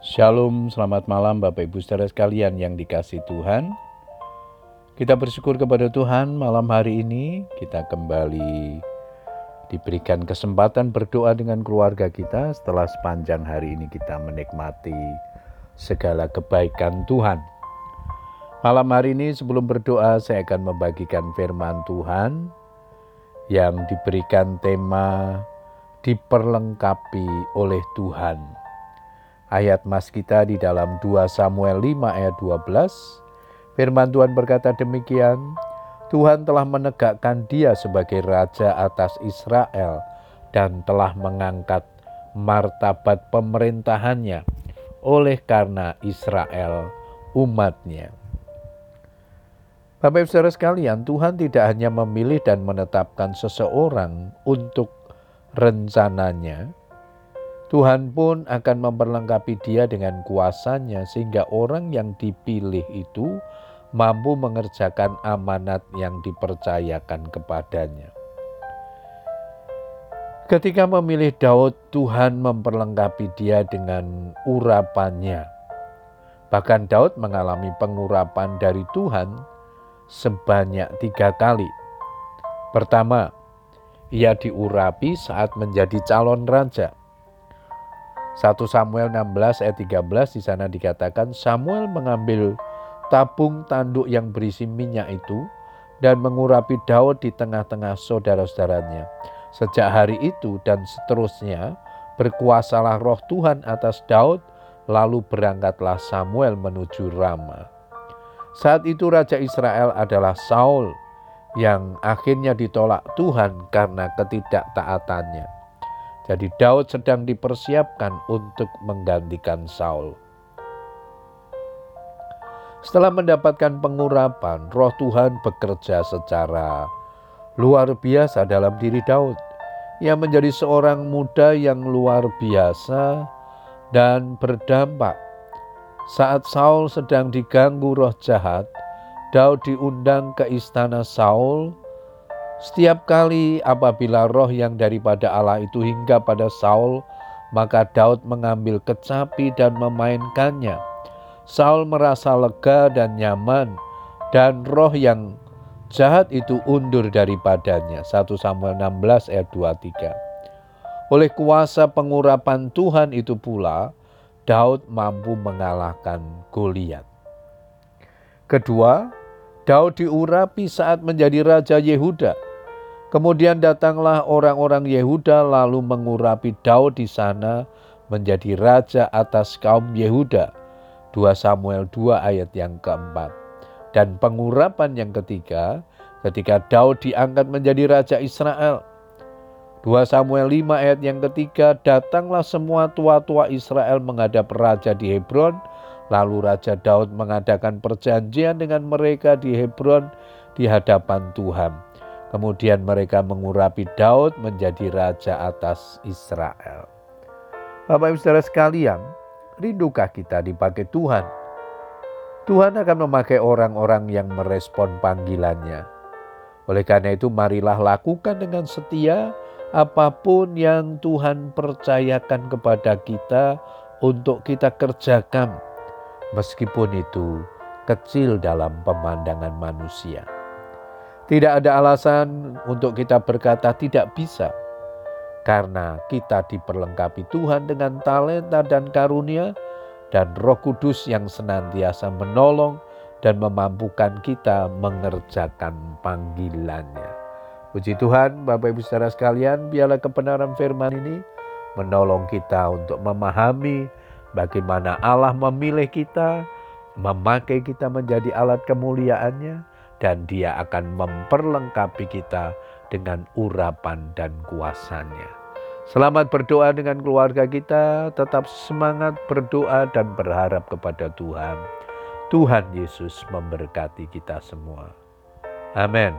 Shalom, selamat malam Bapak Ibu saudara sekalian yang dikasih Tuhan. Kita bersyukur kepada Tuhan malam hari ini kita kembali diberikan kesempatan berdoa dengan keluarga kita setelah sepanjang hari ini kita menikmati segala kebaikan Tuhan. Malam hari ini sebelum berdoa saya akan membagikan firman Tuhan yang diberikan tema diperlengkapi oleh Tuhan Ayat mas kita di dalam 2 Samuel 5 ayat 12. Firman Tuhan berkata demikian, Tuhan telah menegakkan dia sebagai raja atas Israel dan telah mengangkat martabat pemerintahannya oleh karena Israel umatnya. Bapak Ibu Saudara sekalian, Tuhan tidak hanya memilih dan menetapkan seseorang untuk rencananya, Tuhan pun akan memperlengkapi dia dengan kuasanya sehingga orang yang dipilih itu mampu mengerjakan amanat yang dipercayakan kepadanya. Ketika memilih Daud, Tuhan memperlengkapi dia dengan urapannya. Bahkan Daud mengalami pengurapan dari Tuhan sebanyak tiga kali. Pertama, ia diurapi saat menjadi calon raja. 1 Samuel 16 ayat 13 di sana dikatakan Samuel mengambil tabung tanduk yang berisi minyak itu dan mengurapi Daud di tengah-tengah saudara-saudaranya. Sejak hari itu dan seterusnya berkuasalah roh Tuhan atas Daud lalu berangkatlah Samuel menuju Rama. Saat itu Raja Israel adalah Saul yang akhirnya ditolak Tuhan karena ketidaktaatannya. Jadi Daud sedang dipersiapkan untuk menggantikan Saul. Setelah mendapatkan pengurapan, roh Tuhan bekerja secara luar biasa dalam diri Daud. Ia menjadi seorang muda yang luar biasa dan berdampak. Saat Saul sedang diganggu roh jahat, Daud diundang ke istana Saul setiap kali apabila roh yang daripada Allah itu hingga pada Saul, maka Daud mengambil kecapi dan memainkannya. Saul merasa lega dan nyaman, dan roh yang jahat itu undur daripadanya. 1 Samuel 16 ayat 23. Oleh kuasa pengurapan Tuhan itu pula, Daud mampu mengalahkan Goliat. Kedua, Daud diurapi saat menjadi raja Yehuda. Kemudian datanglah orang-orang Yehuda lalu mengurapi Daud di sana menjadi raja atas kaum Yehuda. 2 Samuel 2 ayat yang keempat. Dan pengurapan yang ketiga ketika Daud diangkat menjadi raja Israel. 2 Samuel 5 ayat yang ketiga, datanglah semua tua-tua Israel menghadap raja di Hebron, lalu Raja Daud mengadakan perjanjian dengan mereka di Hebron di hadapan Tuhan. Kemudian mereka mengurapi Daud menjadi raja atas Israel. Bapak Ibu Saudara sekalian, rindukah kita dipakai Tuhan? Tuhan akan memakai orang-orang yang merespon panggilannya. Oleh karena itu marilah lakukan dengan setia apa pun yang Tuhan percayakan kepada kita untuk kita kerjakan. Meskipun itu kecil dalam pemandangan manusia. Tidak ada alasan untuk kita berkata tidak bisa, karena kita diperlengkapi Tuhan dengan talenta dan karunia, dan Roh Kudus yang senantiasa menolong dan memampukan kita mengerjakan panggilannya. Puji Tuhan, Bapak Ibu saudara sekalian, biarlah kebenaran firman ini menolong kita untuk memahami bagaimana Allah memilih kita, memakai kita menjadi alat kemuliaannya, dan dia akan memperlengkapi kita dengan urapan dan kuasanya. Selamat berdoa dengan keluarga kita, tetap semangat berdoa dan berharap kepada Tuhan. Tuhan Yesus memberkati kita semua. Amin.